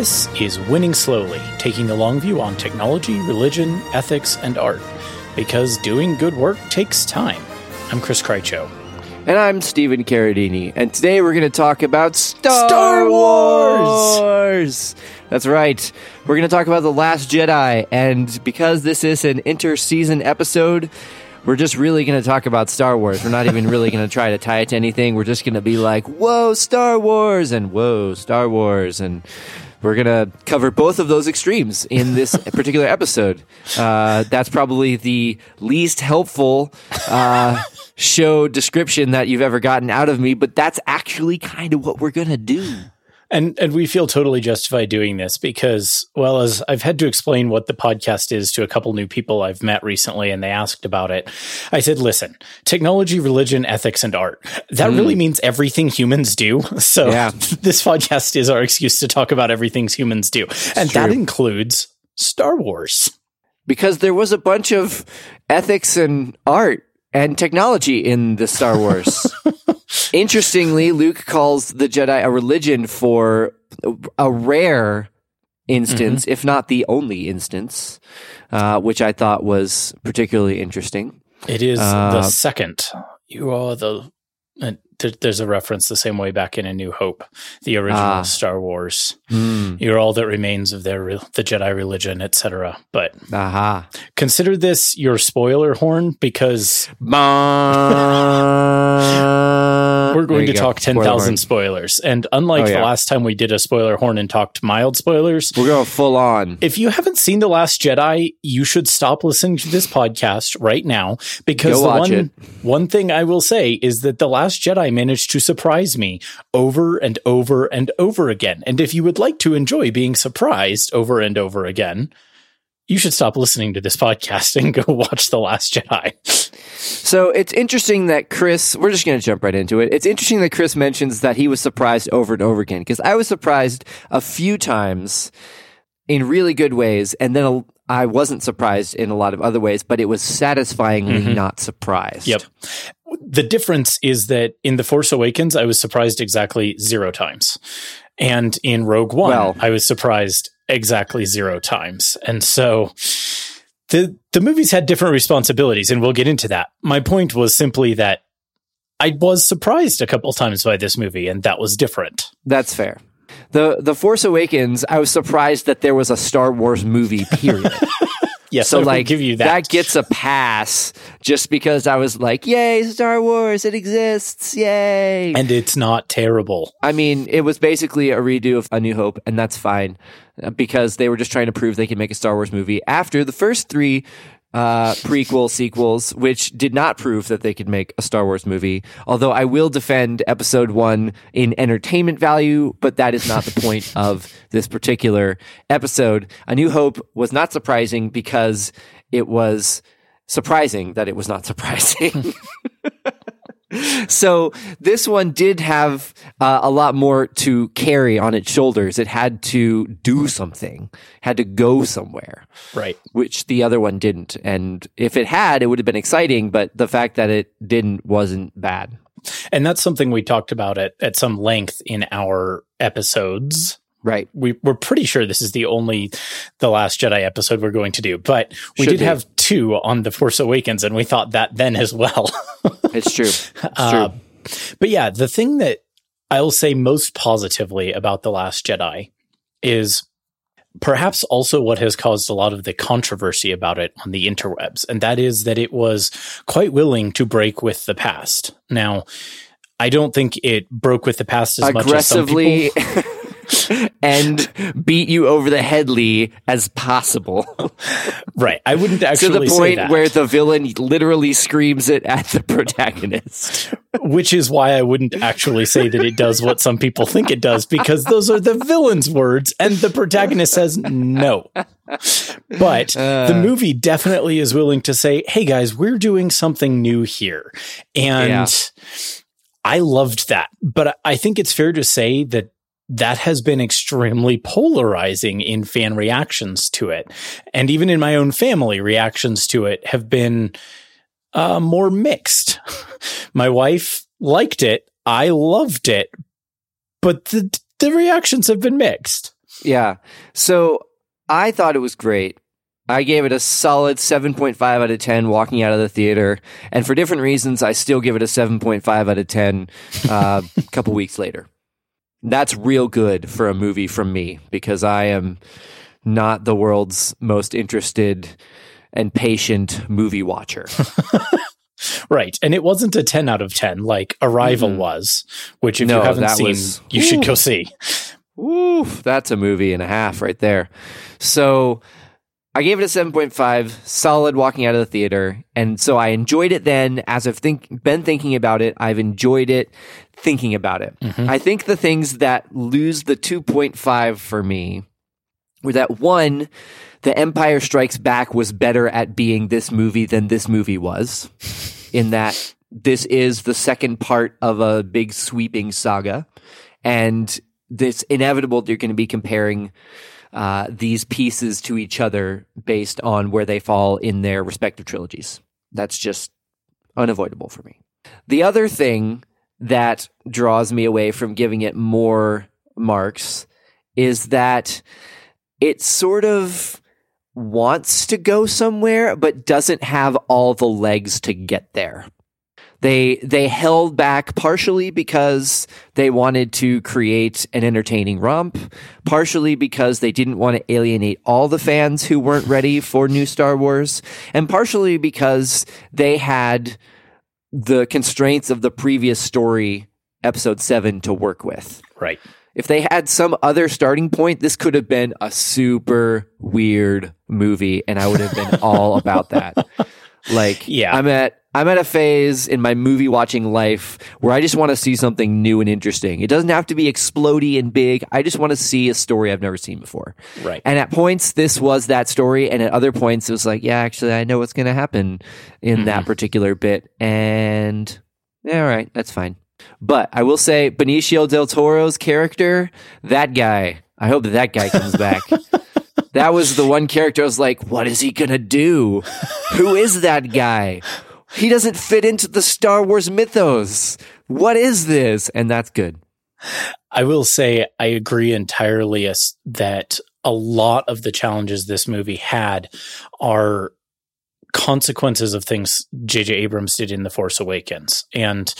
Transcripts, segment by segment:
This is Winning Slowly, taking the long view on technology, religion, ethics, and art. Because doing good work takes time. I'm Chris Krycho. And I'm Stephen Carradini, And today we're going to talk about Star, Star Wars! Wars! That's right. We're going to talk about The Last Jedi. And because this is an inter-season episode, we're just really going to talk about Star Wars. We're not even really going to try to tie it to anything. We're just going to be like, whoa, Star Wars, and whoa, Star Wars. And we're going to cover both of those extremes in this particular episode. Uh, that's probably the least helpful uh, show description that you've ever gotten out of me, but that's actually kind of what we're going to do. And and we feel totally justified doing this because, well, as I've had to explain what the podcast is to a couple new people I've met recently, and they asked about it. I said, "Listen, technology, religion, ethics, and art. That mm. really means everything humans do. So yeah. this podcast is our excuse to talk about everything humans do, and that includes Star Wars." Because there was a bunch of ethics and art and technology in the Star Wars. Interestingly, Luke calls the Jedi a religion for a rare instance, mm-hmm. if not the only instance, uh, which I thought was particularly interesting. It is uh, the second. You are the there's a reference the same way back in A New Hope, the original ah. Star Wars. Mm. You're all that remains of their the Jedi religion, etc. But Aha. consider this your spoiler horn because we're going to go. talk 10,000 spoilers. And unlike oh, yeah. the last time we did a spoiler horn and talked mild spoilers, we're going full on. If you haven't seen The Last Jedi, you should stop listening to this podcast right now because one, it. one thing I will say is that The Last Jedi managed to surprise me over and over and over again. And if you would like to enjoy being surprised over and over again, you should stop listening to this podcast and go watch The Last Jedi. So it's interesting that Chris, we're just going to jump right into it. It's interesting that Chris mentions that he was surprised over and over again because I was surprised a few times in really good ways. And then I wasn't surprised in a lot of other ways, but it was satisfyingly mm-hmm. not surprised. Yep. The difference is that in The Force Awakens, I was surprised exactly zero times. And in Rogue One, well, I was surprised exactly zero times. And so the the movies had different responsibilities, and we'll get into that. My point was simply that I was surprised a couple times by this movie, and that was different. That's fair. The The Force Awakens, I was surprised that there was a Star Wars movie, period. Yes, so like give you that. that gets a pass just because I was like, "Yay, Star Wars! It exists! Yay!" And it's not terrible. I mean, it was basically a redo of A New Hope, and that's fine because they were just trying to prove they could make a Star Wars movie after the first three uh, prequel sequels, which did not prove that they could make a Star Wars movie. Although I will defend episode one in entertainment value, but that is not the point of this particular episode. A New Hope was not surprising because it was surprising that it was not surprising. so this one did have uh, a lot more to carry on its shoulders. It had to do something, had to go somewhere. Right. Which the other one didn't. And if it had, it would have been exciting, but the fact that it didn't wasn't bad. And that's something we talked about at, at some length in our episodes Right. We, we're pretty sure this is the only The Last Jedi episode we're going to do, but we Should did be. have two on The Force Awakens, and we thought that then as well. it's true. It's uh, true. But yeah, the thing that I'll say most positively about The Last Jedi is perhaps also what has caused a lot of the controversy about it on the interwebs, and that is that it was quite willing to break with the past. Now, I don't think it broke with the past as much as some people. and beat you over the head, Lee, as possible. right. I wouldn't actually to the point where the villain literally screams it at the protagonist. Which is why I wouldn't actually say that it does what some people think it does, because those are the villain's words, and the protagonist says no. But uh, the movie definitely is willing to say, "Hey guys, we're doing something new here," and. Yeah. I loved that. But I think it's fair to say that that has been extremely polarizing in fan reactions to it. And even in my own family, reactions to it have been uh, more mixed. my wife liked it. I loved it. But the, the reactions have been mixed. Yeah. So I thought it was great. I gave it a solid 7.5 out of 10 walking out of the theater. And for different reasons, I still give it a 7.5 out of 10 uh, a couple weeks later. That's real good for a movie from me because I am not the world's most interested and patient movie watcher. Right. And it wasn't a 10 out of 10 like Arrival mm-hmm. was, which if no, you haven't seen, was, you ooh, should go see. Ooh, that's a movie and a half right there. So I gave it a 7.5, solid walking out of the theater. And so I enjoyed it then. As I've think, been thinking about it, I've enjoyed it thinking about it. Mm-hmm. I think the things that lose the 2.5 for me were that one, The Empire Strikes Back was better at being this movie than this movie was, in that this is the second part of a big sweeping saga. And it's inevitable that you're going to be comparing uh, these pieces to each other based on where they fall in their respective trilogies. That's just unavoidable for me. The other thing that draws me away from giving it more marks is that it sort of wants to go somewhere, but doesn't have all the legs to get there. They they held back partially because they wanted to create an entertaining romp, partially because they didn't want to alienate all the fans who weren't ready for new Star Wars, and partially because they had the constraints of the previous story episode 7 to work with. Right. If they had some other starting point, this could have been a super weird movie, and I would have been all about that. Like, yeah, I'm at I'm at a phase in my movie watching life where I just want to see something new and interesting. It doesn't have to be explody and big. I just want to see a story I've never seen before. Right. And at points, this was that story, and at other points, it was like, yeah, actually, I know what's going to happen in mm-hmm. that particular bit, and yeah, all right, that's fine. But I will say, Benicio del Toro's character, that guy, I hope that that guy comes back. that was the one character I was like, what is he going to do? Who is that guy? He doesn't fit into the Star Wars mythos. What is this? And that's good. I will say I agree entirely that a lot of the challenges this movie had are consequences of things J.J. Abrams did in The Force Awakens. And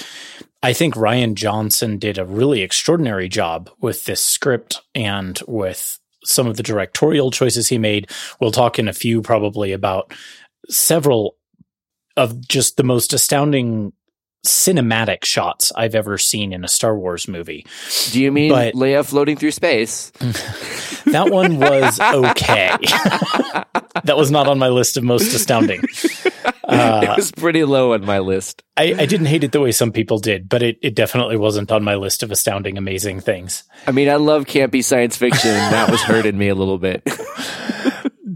I think Rian Johnson did a really extraordinary job with this script and with some of the directorial choices he made. We'll talk in a few probably about several of just the most astounding cinematic shots I've ever seen in a Star Wars movie. Do you mean but, Leia floating through space? that one was okay. that was not on my list of most astounding. Uh, it was pretty low on my list. I, I, didn't hate it the way some people did, but it, it definitely wasn't on my list of astounding, amazing things. I mean, I love campy science fiction. that was hurting me a little bit.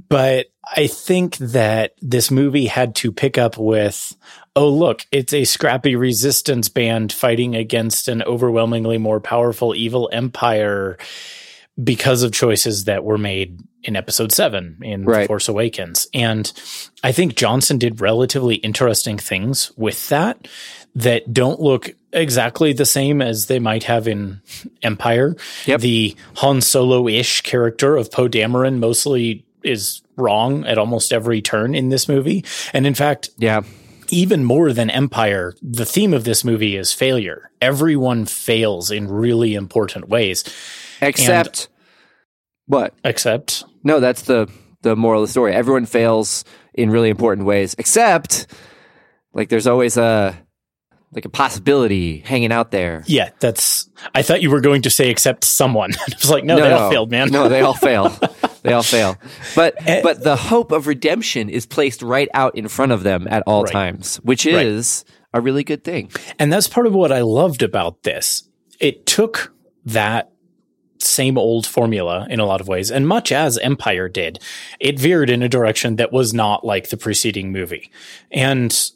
but I think that this movie had to pick up with oh, look, it's a scrappy resistance band fighting against an overwhelmingly more powerful evil empire because of choices that were made in episode seven in right. Force Awakens. And I think Johnson did relatively interesting things with that that don't look exactly the same as they might have in Empire. Yep. The Han Solo ish character of Poe Dameron mostly is wrong at almost every turn in this movie. And in fact, yeah even more than Empire, the theme of this movie is failure. Everyone fails in really important ways. Except and, what? Except no, that's the the moral of the story. Everyone fails in really important ways. Except like there's always a like a possibility hanging out there. Yeah, that's. I thought you were going to say except someone. I was like, no, no they no. all failed, man. no, they all fail. they all fail. But and, eh. but the hope of redemption is placed right out in front of them at all right. times, which is right. a really good thing. And that's part of what I loved about this. It took that same old formula in a lot of ways, and much as Empire did, it veered in a direction that was not like the preceding movie. And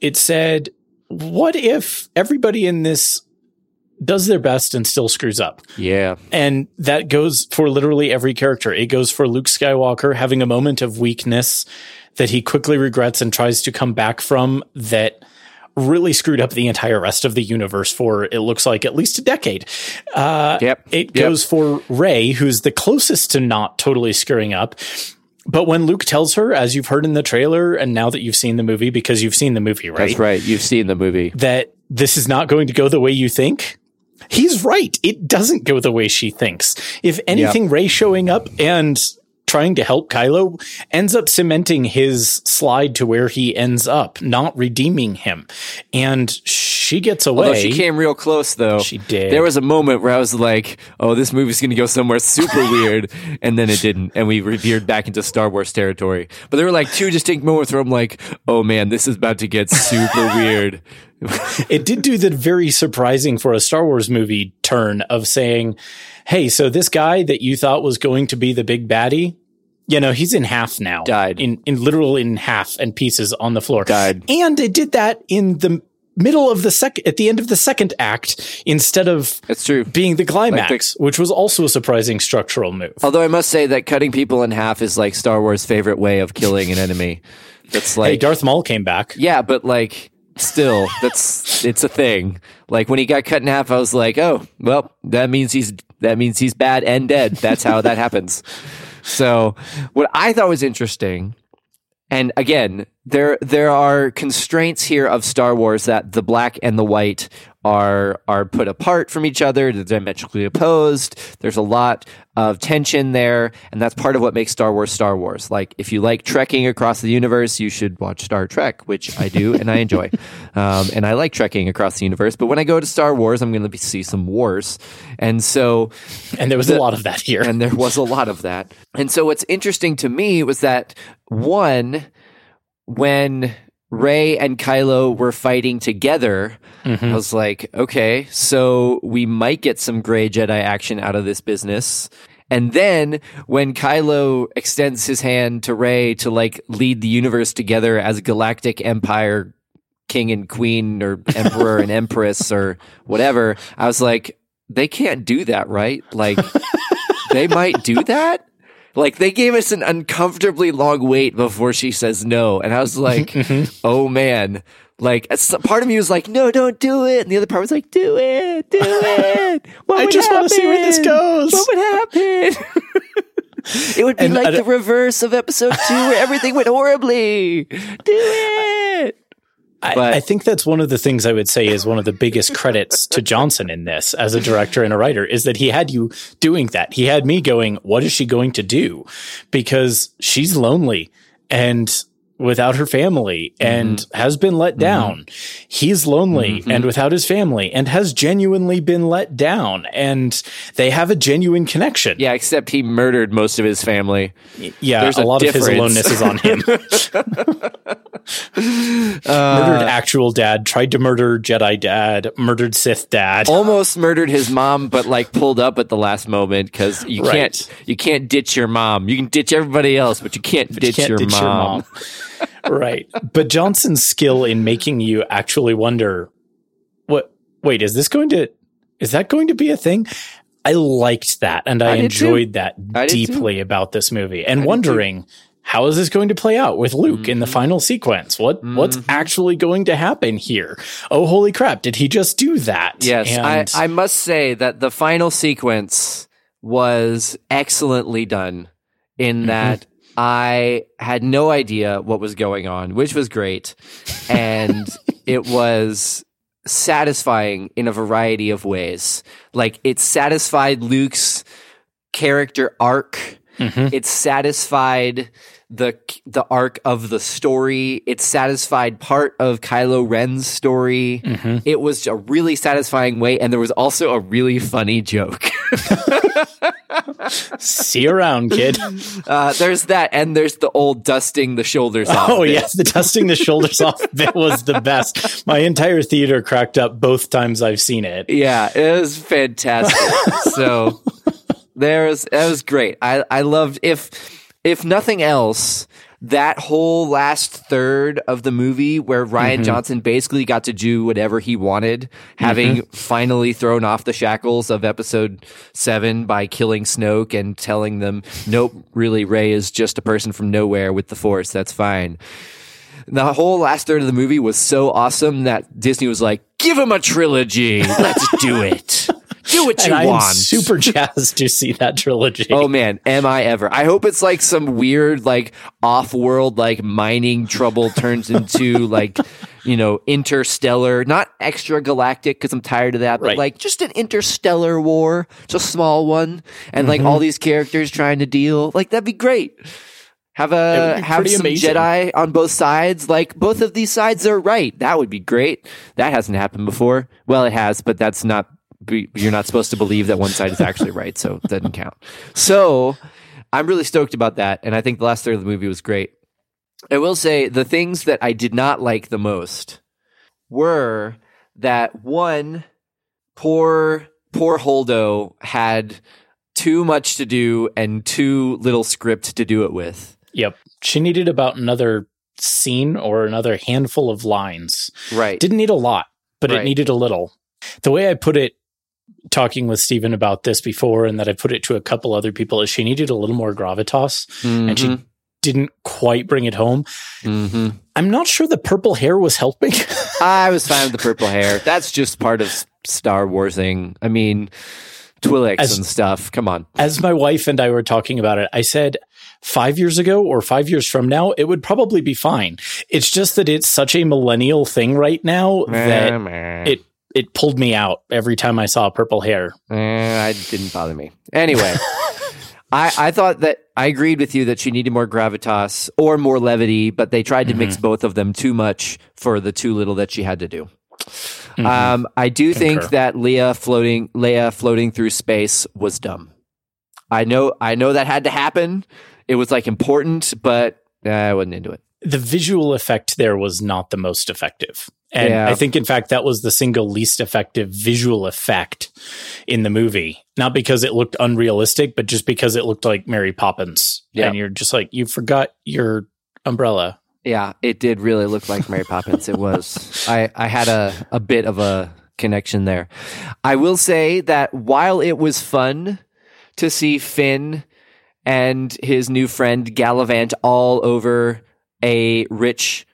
it said, what if everybody in this does their best and still screws up. Yeah. And that goes for literally every character. It goes for Luke Skywalker having a moment of weakness that he quickly regrets and tries to come back from that really screwed up the entire rest of the universe for it looks like at least a decade. Uh, Yep. It Yep. goes for Rey, who's the closest to not totally screwing up. But when Luke tells her, as you've heard in the trailer, and now that you've seen the movie, because you've seen the movie, right? That's right. You've seen the movie. That this is not going to go the way you think. He's right. It doesn't go the way she thinks. If anything, Rey showing up and trying to help Kylo ends up cementing his slide to where he ends up, not redeeming him. And she gets away. Although she came real close, though. She did. There was a moment where I was like, "Oh, this movie's going to go somewhere super weird," and then it didn't, and we veered back into Star Wars territory. But there were like two distinct moments where I'm like, "Oh man, this is about to get super weird." it did do the very surprising for a Star Wars movie turn of saying, Hey, so this guy that you thought was going to be the big baddie, you know, he's in half now. Died. In, in literal in half and pieces on the floor. Died. And it did that in the middle of the second, at the end of the second act, instead of That's true. being the climax, which was also a surprising structural move. Although I must say that cutting people in half is like Star Wars' favorite way of killing an enemy. That's like hey, Darth Maul came back. Yeah, but like still, that's it's a thing. Like when he got cut in half, I was like, oh, well, that means he's that means he's bad and dead. That's how that happens. So, what I thought was interesting, and again, there there are constraints here of Star Wars that the black and the white are are put apart from each other, they're diametrically opposed. There's a lot of tension there, and that's part of what makes Star Wars Star Wars. Like if you like trekking across the universe, you should watch Star Trek, which I do and I enjoy, um, and I like trekking across the universe. But when I go to Star Wars, I'm going to be see some wars, and so And there was a lot of that here. and there was a lot of that. And so what's interesting to me was that one, when Rey and Kylo were fighting together, mm-hmm. I was like, okay, so we might get some gray Jedi action out of this business. And then when Kylo extends his hand to Rey to like lead the universe together as a galactic empire king and queen or emperor and empress or whatever, I was like, they can't do that, right? Like, they might do that. Like, they gave us an uncomfortably long wait before she says no. And I was like, mm-hmm. oh man. Like, part of me was like, no, don't do it. And the other part was like, do it, do it. What I would just wanna see where this goes. What would happen? it would be And like the reverse of episode two where everything went horribly. Do it. I, I think that's one of the things I would say is one of the biggest credits to Johnson in this as a director and a writer is that he had you doing that. He had me going, what is she going to do? Because she's lonely and without her family and Mm-hmm. has been let down. He's lonely and without his family and has genuinely been let down and they have a genuine connection. Yeah, except he murdered most of his family. Yeah, There's a a lot of his difference. aloneness is on him. Uh, murdered actual dad, tried to murder Jedi dad, murdered Sith dad. almost murdered his mom, but like pulled up at the last moment because you Right. can't you can't ditch your mom. You can ditch everybody else, but you can't, You ditch, can't your, ditch mom. right. But Johnson's skill in making you actually wonder what wait, is this going to is that going to be a thing? I liked that and I, I enjoyed that I deeply about this movie and too. wondering how is this going to play out with Luke in the Mm-hmm. final sequence? What what's actually going to happen here? Oh holy crap, did he just do that? Yes, And- I, I must say that the final sequence was excellently done in that I had no idea what was going on, which was great. And it was satisfying in a variety of ways. Like it satisfied Luke's character arc. Mm-hmm. It satisfied the the arc of the story. It satisfied part of Kylo Ren's story. It was a really satisfying way, and there was also a really funny joke. see you around, kid. Uh, there's that, and there's the old dusting the shoulders off. Oh bit. yes, the dusting the shoulders off bit was the best. My entire theater cracked up both times I've seen it. Yeah, it was fantastic. so there's that was great. I I loved if if nothing else that whole last third of the movie where Rian mm-hmm. Johnson basically got to do whatever he wanted, having mm-hmm. finally thrown off the shackles of episode 7 by killing Snoke and telling them nope, really Rey is just a person from nowhere with the force. That's fine. the whole last third of the movie was so awesome that Disney was like, "Give him a trilogy. Let's do it. Do what you and want." I'm super jazzed to see that trilogy. Oh man, am I ever? I hope it's like some weird, like off-world, like mining trouble turns into like, you know, interstellar, not extra galactic because I'm tired of that, but Right. like just an interstellar war, just a small one, and like Mm-hmm. all these characters trying to deal. Like that'd be great. Have a have some amazing. Jedi on both sides. Like both of these sides are right. That would be great. That hasn't happened before. Well, it has, but that's not. Be- You're not supposed to believe that one side is actually right, so it doesn't count. So I'm really stoked about that, and I think the last third of the movie was great. I will say the things that I did not like the most were that one poor poor Holdo had too much to do and too little script to do it with. Yep. She needed about another scene or another handful of lines. Right. Didn't need a lot, but Right. it needed a little. The way I put it, talking with Stephen about this before, and that I put it to a couple other people, is she needed a little more gravitas and she didn't quite bring it home. hmm I'm not sure the purple hair was helping. I was fine with the purple hair. That's just part of Star Warsing. I mean, Twi'leks As- and stuff. Come on. As my wife and I were talking about it, I said five years ago or five years from now, it would probably be fine. It's just that it's such a millennial thing right now that it it pulled me out every time I saw purple hair. Eh, it didn't bother me. Anyway, I, I thought that I agreed with you that she needed more gravitas or more levity, but they tried to mix Mm-hmm. both of them too much for the too little that she had to do. Mhm. Um, I do think that Leia floating Leia floating through space was dumb. I know I know that had to happen. It was like important, but uh, I wasn't into it. The visual effect there was not the most effective. And Yeah. I think, in fact, that was the single least effective visual effect in the movie. Not because it looked unrealistic, but just because it looked like Mary Poppins. Yeah. And you're just like, you forgot your umbrella. Yeah, it did really look like Mary Poppins. It was. I, I had a, a bit of a connection there. I will say that while it was fun to see Finn and his new friend gallivant all over a rich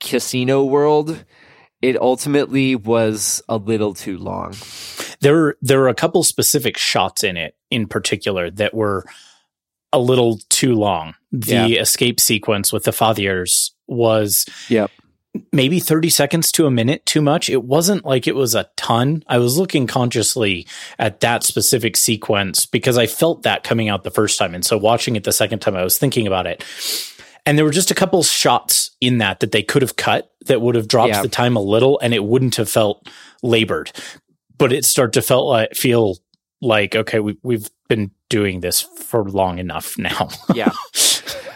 casino world, it ultimately was a little too long. There were, there were a couple specific shots in it in particular that were a little too long. The escape sequence with the Fathiers was Yep. maybe 30 seconds to a minute too much. It wasn't like it was a ton. I was looking consciously at that specific sequence because I felt that coming out the first time. And so watching it the second time, I was thinking about it. And there were just a couple shots in that that they could have cut that would have dropped Yeah. the time a little and it wouldn't have felt labored. But it started to felt like, feel like, okay, we, we've been doing this for long enough now. Yeah.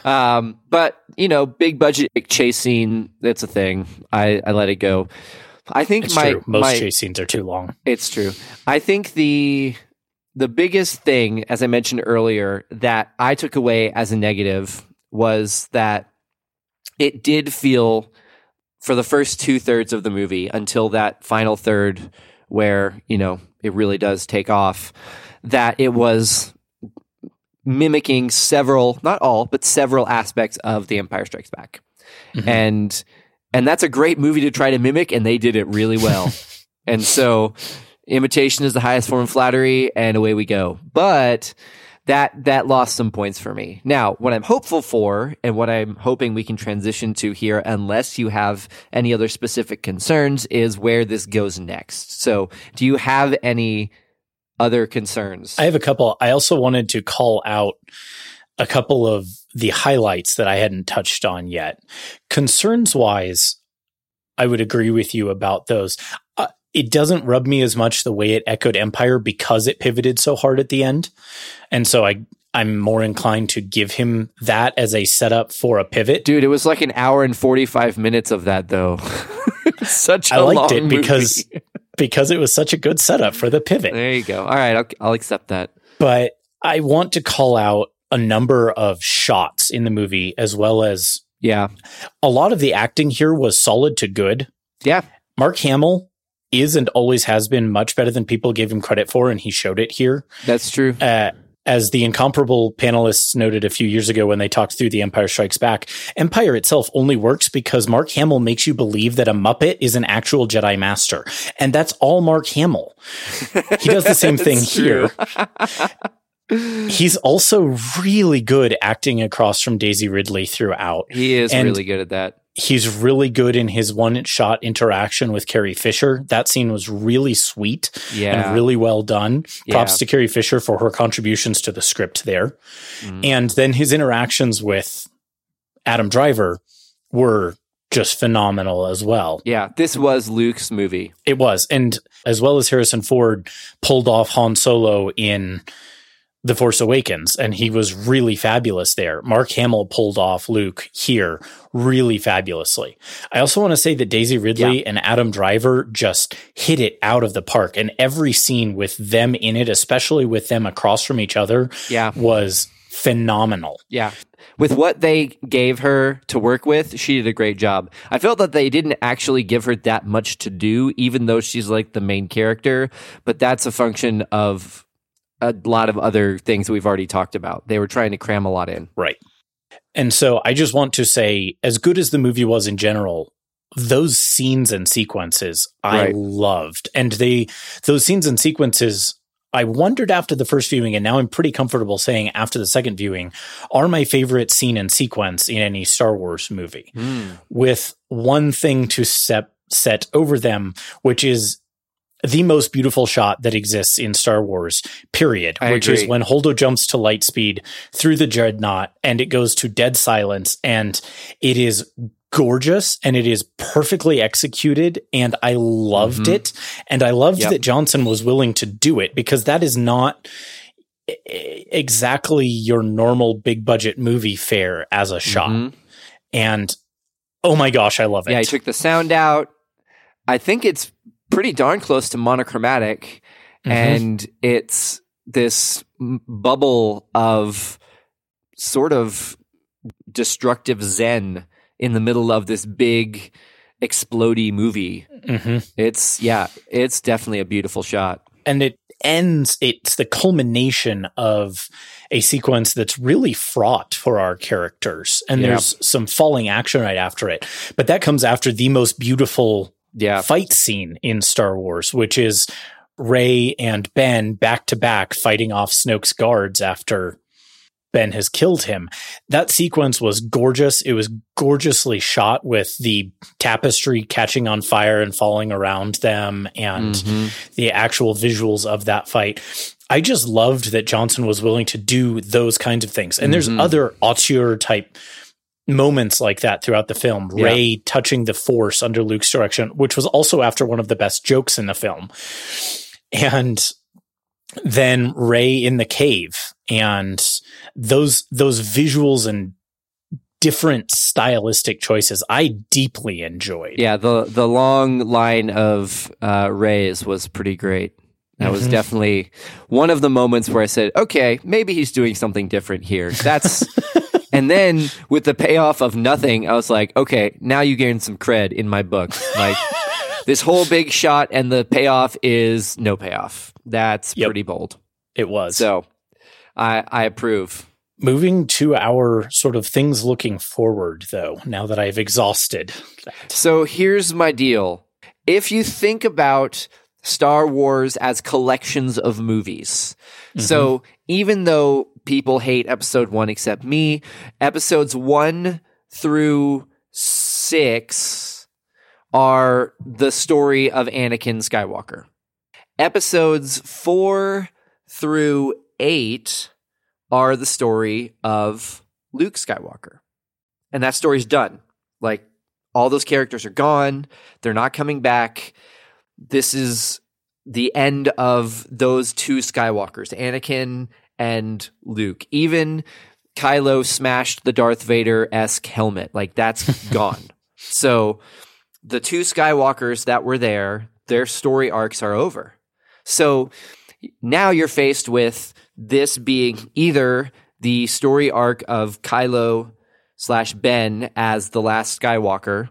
um, but you know, big budget chase scene, that's a thing. I, I let it go. I think it's my, true. Most my chase scenes are too long. It's true. I think the the biggest thing, as I mentioned earlier, that I took away as a negative was that it did feel for the first two thirds of the movie until that final third where, you know, it really does take off, that it was mimicking several, not all, but several aspects of The Empire Strikes Back. Mhm. And and that's a great movie to try to mimic and they did it really well. and so imitation is the highest form of flattery and away we go. But that that lost some points for me. Now, what I'm hopeful for and what I'm hoping we can transition to here unless you have any other specific concerns is where this goes next. So, do you have any other concerns? I have a couple. I also wanted to call out a couple of the highlights that I hadn't touched on yet. Concerns wise, I would agree with you about those. It doesn't rub me as much the way it echoed Empire because it pivoted so hard at the end. And so I I'm more inclined to give him that as a setup for a pivot. Dude, it was like an hour and 45 minutes of that though. Such a I liked long it because because it was such a good setup for the pivot. There you go. All right, I'll, I'll accept that. but I want to call out a number of shots in the movie as well as Yeah. a lot of the acting here was solid to good. Yeah. Mark Hamill is and always has been much better than people gave him credit for, and he showed it here. That's true. Uh, as the incomparable panelists noted a few years ago when they talked through The Empire Strikes Back, Empire itself only works because Mark Hamill makes you believe that a Muppet is an actual Jedi Master. And that's all Mark Hamill. He does the same thing here. He's also really good acting across from Daisy Ridley throughout. He is And- really good at that. He's really good in his one shot interaction with Carrie Fisher. That scene was really sweet Yeah. and really well done. Props Yeah. to Carrie Fisher for her contributions to the script there. Mhm. And then his interactions with Adam Driver were just phenomenal as well. Yeah, this was Luke's movie. It was. And as well as Harrison Ford pulled off Han Solo in The Force Awakens, and he was really fabulous there. Mark Hamill pulled off Luke here really fabulously. I also want to say that Daisy Ridley and Adam Driver just hit it out of the park, and every scene with them in it, especially with them across from each other, Yeah. was phenomenal. Yeah. With what they gave her to work with, she did a great job. I felt that they didn't actually give her that much to do, even though she's like the main character, but that's a function of a lot of other things we've already talked about. They were trying to cram a lot in. Right. And so I just want to say, as good as the movie was in general, those scenes and sequences I Right. loved. And they, those scenes and sequences, I wondered after the first viewing, and now I'm pretty comfortable saying after the second viewing, are my favorite scene and sequence in any Star Wars movie. Hmm. With one thing to set, set over them, which is the most beautiful shot that exists in Star Wars, period, I which is when Holdo jumps to light speed through the dreadnought and it goes to dead silence and it is gorgeous and it is perfectly executed and I loved Mhm. it and I loved Yep. that Johnson was willing to do it because that is not exactly your normal big budget movie fare as a shot Mhm. and oh my gosh I love it Yeah, he took the sound out. I think it's pretty darn close to monochromatic, Mhm. and it's this m- bubble of sort of destructive zen in the middle of this big explody movie. Mhm. It's yeah, it's definitely a beautiful shot. and it ends it's the culmination of a sequence that's really fraught for our characters and Yeah. there's some falling action right after it but that comes after the most beautiful Yeah, fight scene in Star Wars which is Rey and Ben back to back fighting off Snoke's guards after Ben has killed him. That sequence was gorgeous. It was gorgeously shot with the tapestry catching on fire and falling around them and Mhm. the actual visuals of that fight. I just loved that Johnson was willing to do those kinds of things. And there's Mhm. other auteur type moments like that throughout the film. Yeah. Rey touching the force under Luke's direction, which was also after one of the best jokes in the film. And then Rey in the cave and those those visuals and different stylistic choices I deeply enjoyed. yeah. The the long line of uh, rays was pretty great. That was Mhm. definitely one of the moments where I said, "Okay, maybe he's doing something different here." That's and then with the payoff of nothing, I was like, "Okay, now you gain some cred in my book." Like this whole big shot, and the payoff is no payoff. That's Yep. pretty bold. It was. So I I approve. Moving to our sort of things looking forward, though, now that I've exhausted that. So here's my deal. If you think about Star Wars as collections of movies, so mm-hmm. even though people hate episode one except me, episodes one through six are the story of Anakin Skywalker. Episodes four through eight are the story of Luke Skywalker. And that story's done. Like all those characters are gone. They're not coming back. This is the end of those two Skywalkers, Anakin and Luke. Even Kylo smashed the Darth Vader esque helmet. Like that's gone. So the two Skywalkers that were there, their story arcs are over. So now you're faced with this being either the story arc of Kylo slash Ben as the last Skywalker,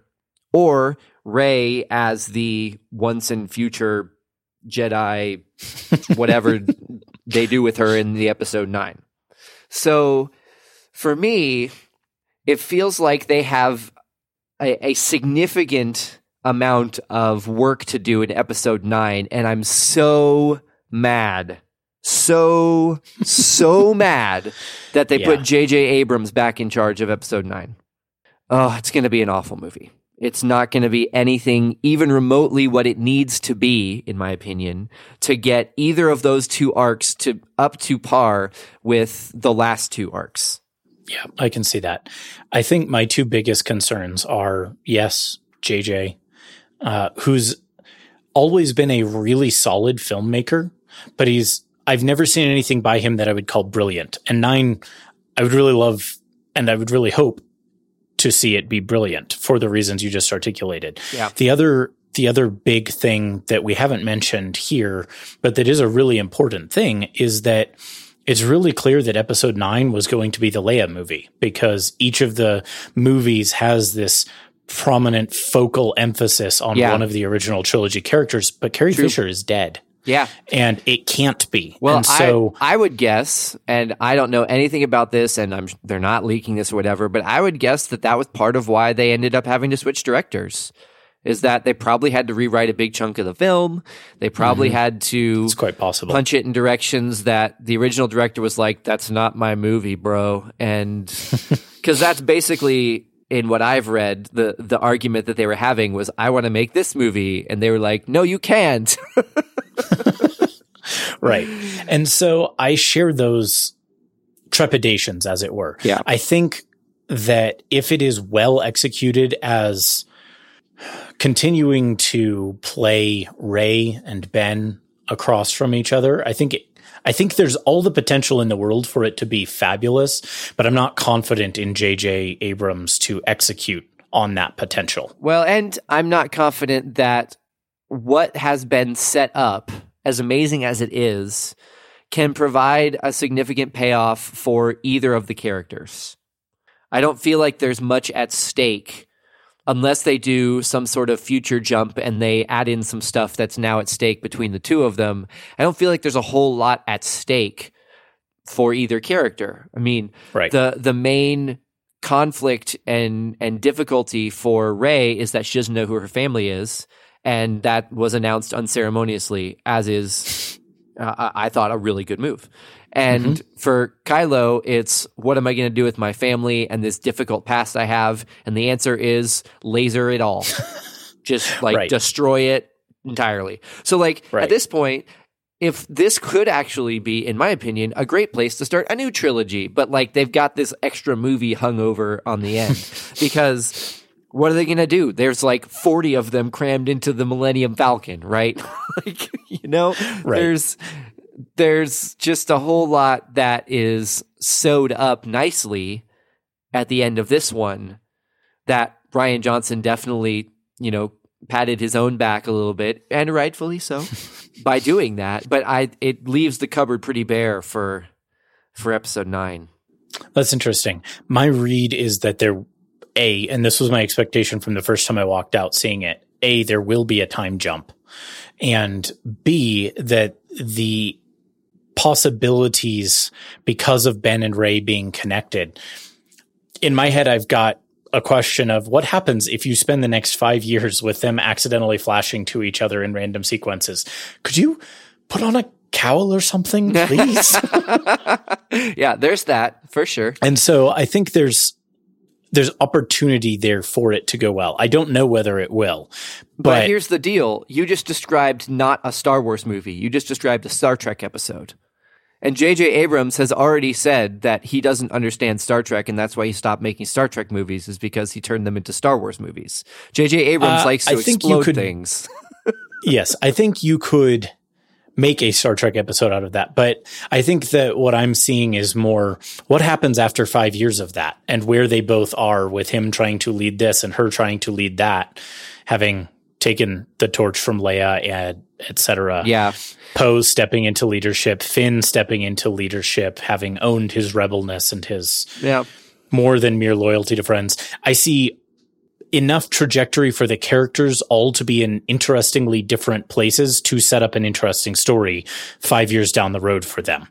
or Rey as the once and future Jedi, whatever they do with her in the episode nine. So for me, it feels like they have a, a significant amount of work to do in episode nine, and I'm so mad. So, so mad that they Yeah. put J.J. Abrams back in charge of episode nine. Oh, it's going to be an awful movie. It's not going to be anything even remotely what it needs to be, in my opinion, to get either of those two arcs to up to par with the last two arcs. Yeah, I can see that. I think my two biggest concerns are yes, JJ, uh, who's always been a really solid filmmaker, but he's I've never seen anything by him that I would call brilliant. And nine, I would really love and I would really hope to see it be brilliant for the reasons you just articulated. Yeah. The other the other big thing that we haven't mentioned here, but that is a really important thing, is that it's really clear that episode nine was going to be the Leia movie because each of the movies has this prominent focal emphasis on Yeah. one of the original trilogy characters, but Carrie Fisher is dead. Yeah. And it can't be. Well, and so I, I would guess, and I don't know anything about this, and I'm they're not leaking this or whatever, but I would guess that that was part of why they ended up having to switch directors. Is that they probably had to rewrite a big chunk of the film? They probably had to Mm-hmm. it's quite possible. punch it in directions that the original director was like, "That's not my movie, bro," and because that's basically in what I've read, the the argument that they were having was, "I want to make this movie," and they were like, "No, you can't." Right. And so I share those trepidations, as it were. Yeah. I think that if it is well executed as continuing to play Rey and Ben across from each other, I think it, I think there's all the potential in the world for it to be fabulous, but I'm not confident in JJ Abrams to execute on that potential. Well, and I'm not confident that what has been set up, as amazing as it is, can provide a significant payoff for either of the characters. I don't feel like there's much at stake unless they do some sort of future jump and they add in some stuff that's now at stake between the two of them. I don't feel like there's a whole lot at stake for either character. I mean, Right. the the main conflict and and difficulty for Rey is that she doesn't know who her family is, and that was announced unceremoniously, as is uh, I I thought a really good move. And mm-hmm. for Kylo, it's what am I going to do with my family and this difficult past I have? And the answer is laser it all, just like Right. destroy it entirely. So, like at this point, if this could actually be, in my opinion, a great place to start a new trilogy, but like they've got this extra movie hung over on the end because what are they going to do? There's like 40 of them crammed into the Millennium Falcon, right? like, you know, Right. there's there's just a whole lot that is sewed up nicely at the end of this one that Rian Johnson definitely, you know, patted his own back a little bit and rightfully so by doing that, but I it leaves the cupboard pretty bare for for episode 9. That's interesting. My read is that there, A, and this was my expectation from the first time I walked out seeing it, A, there will be a time jump. And B, that the possibilities because of Ben and Rey being connected. In my head, I've got a question of what happens if you spend the next five years with them accidentally flashing to each other in random sequences. Could you put on a cowl or something, please? yeah, there's that for sure. And so I think there's there's opportunity there for it to go well. I don't know whether it will, But, but, here's the deal. You just described not a Star Wars movie. You just described a Star Trek episode. And J.J. Abrams has already said that he doesn't understand Star Trek, and that's why he stopped making Star Trek movies, is because he turned them into Star Wars movies. J.J. Abrams Uh, likes to I think you explode could- things. yes, I think you could make a Star Trek episode out of that. But I think that what I'm seeing is more what happens after five years of that and where they both are with him trying to lead this and her trying to lead that, having taken the torch from Leia and et cetera. Yeah. Poe stepping into leadership, Finn stepping into leadership, having owned his rebelness and his Yeah. more than mere loyalty to friends. I see enough trajectory for the characters all to be in interestingly different places to set up an interesting story five years down the road for them.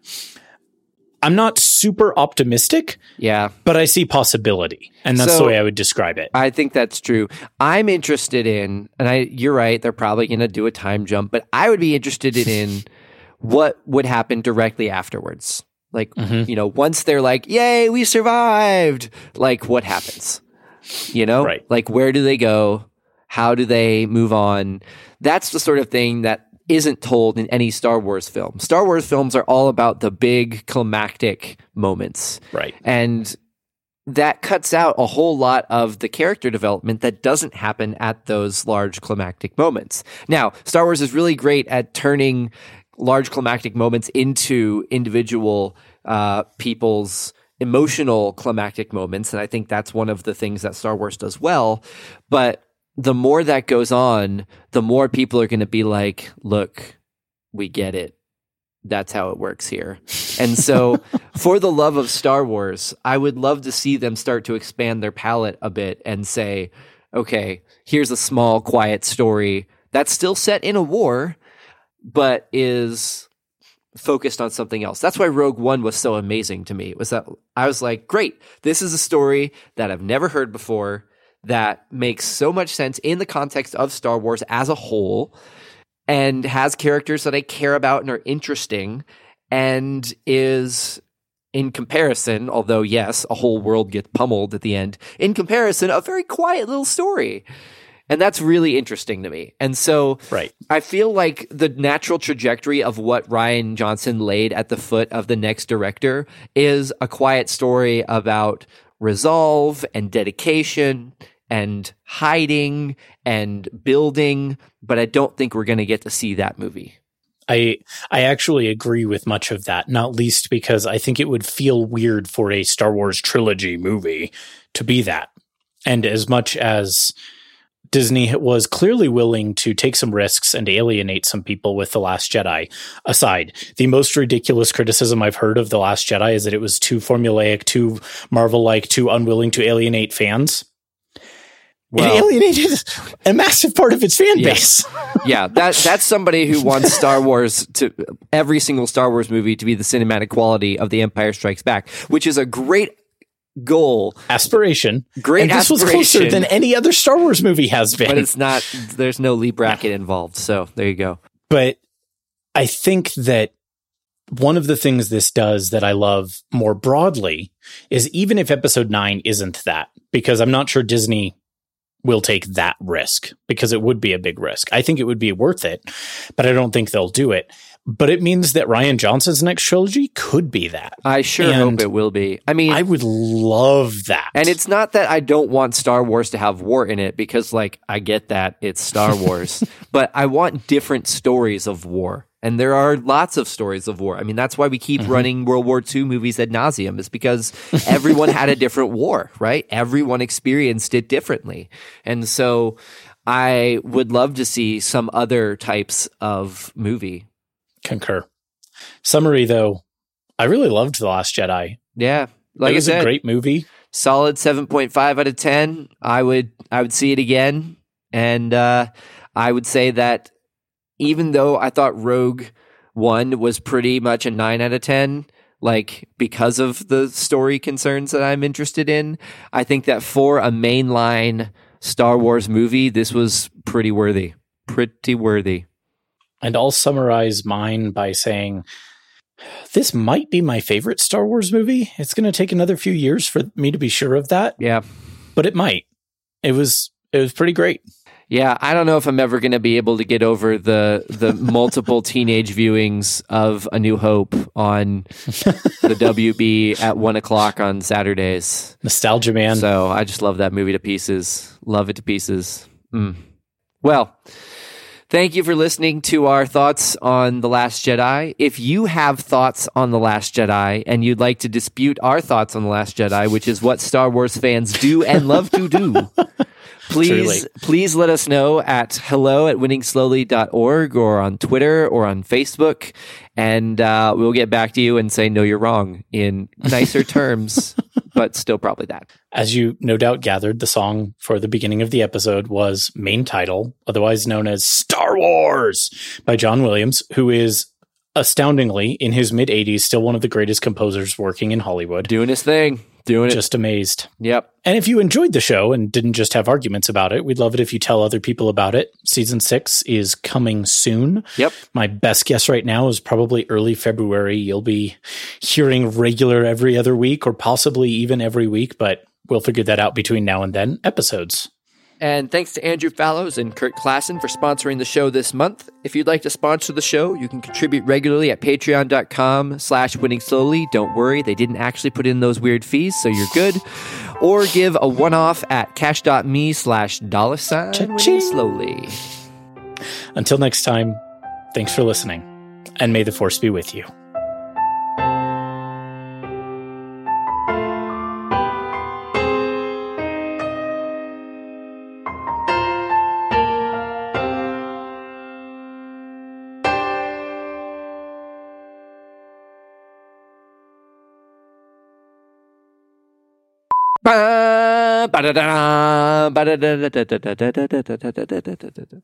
I'm not super optimistic. Yeah. But I see possibility. And that's so, the way I would describe it. I think that's true. I'm interested in, and I you're right, they're probably gonna do a time jump, but I would be interested in what would happen directly afterwards. Like, mm-hmm. you know, once they're like, Yay, we survived, like what happens? You know? Right. Like where do they go? How do they move on? That's the sort of thing that isn't told in any Star Wars film. Star Wars films are all about the big climactic moments. Right. And that cuts out a whole lot of the character development that doesn't happen at those large climactic moments. Now, Star Wars is really great at turning large climactic moments into individual uh, people's emotional climactic moments. And I think that's one of the things that Star Wars does well. But the more that goes on, the more people are going to be like, look, we get it. That's how it works here. And so, for the love of Star Wars, I would love to see them start to expand their palette a bit and say, okay, here's a small, quiet story that's still set in a war, but is focused on something else. That's why Rogue One was so amazing to me. Was that I was like, great, this is a story that I've never heard before that makes so much sense in the context of Star Wars as a whole and has characters that I care about and are interesting and is in comparison, although yes, a whole world gets pummeled at the end, in comparison, a very quiet little story. And that's really interesting to me. And so right. I feel like the natural trajectory of what Rian Johnson laid at the foot of the next director is a quiet story about resolve and dedication and hiding and building, but I don't think we're going to get to see that movie. I I actually agree with much of that, not least because I think it would feel weird for a Star Wars trilogy movie to be that. And as much as Disney was clearly willing to take some risks and alienate some people with The Last Jedi aside. The most ridiculous criticism I've heard of The Last Jedi is that it was too formulaic, too Marvel like, too unwilling to alienate fans. Well, it alienated a massive part of its fan base. yeah, that that's somebody who wants Star Wars to every single Star Wars movie to be the cinematic quality of The Empire Strikes Back, which is a great goal, aspiration. Great, and this aspiration, was closer than any other Star Wars movie has been. But it's not. There's no Leigh Brackett involved, so there you go. But I think that one of the things this does that I love more broadly is even if Episode Nine isn't that, because I'm not sure Disney will take that risk because it would be a big risk. I think it would be worth it, but I don't think they'll do it. But it means that Rian Johnson's next trilogy could be that. I sure and hope it will be. I mean, I would love that. And it's not that I don't want Star Wars to have war in it because, like, I get that it's Star Wars, but I want different stories of war. And there are lots of stories of war. I mean, that's why we keep mm-hmm. running World War II movies ad nauseum, is because everyone had a different war, right? Everyone experienced it differently. And so I would love to see some other types of movie. Concur. Summary though, I really loved The Last Jedi. Yeah. Like it was said, a great movie. Solid 7.5 out of 10. I would I would see it again. And uh, I would say that even though I thought Rogue One was pretty much a nine out of 10, like because of the story concerns that I'm interested in, I think that for a mainline Star Wars movie, this was pretty worthy. Pretty worthy. And I'll summarize mine by saying this might be my favorite Star Wars movie. It's going to take another few years for me to be sure of that. Yeah. But it might. It was it was pretty great. Yeah, I don't know if I'm ever going to be able to get over the the multiple teenage viewings of A New Hope on the WB at one o'clock on Saturdays. Nostalgia, man. So I just love that movie to pieces. Love it to pieces. Mm. Well, thank you for listening to our thoughts on The Last Jedi. If you have thoughts on The Last Jedi and you'd like to dispute our thoughts on The Last Jedi, which is what Star Wars fans do and love to do. please Truly. please let us know at hello at winningslowly.org or on Twitter or on Facebook. And uh, we'll get back to you and say, no, you're wrong in nicer terms. But still probably that. As you no doubt gathered, the song for the beginning of the episode was main title, otherwise known as Star Wars by John Williams, who is astoundingly in his mid 80s still one of the greatest composers working in Hollywood. Doing his thing. Doing it. Just amazed. Yep. And if you enjoyed the show and didn't just have arguments about it, we'd love it if you tell other people about it. Season six is coming soon. Yep. My best guess right now is probably early February. You'll be hearing regular every other week or possibly even every week, but we'll figure that out between now and then episodes. And thanks to Andrew Fallows and Kurt Klassen for sponsoring the show this month. If you'd like to sponsor the show, you can contribute regularly at patreon.com slash winning slowly. Don't worry, they didn't actually put in those weird fees, so you're good. Or give a one-off at cash.me slash dollar sign winning slowly. Until next time, thanks for listening, and may the force be with you. Ba- ba-da-da-da, ba-da-da-da-da-da-da-da-da-da-da-da-da-da-da.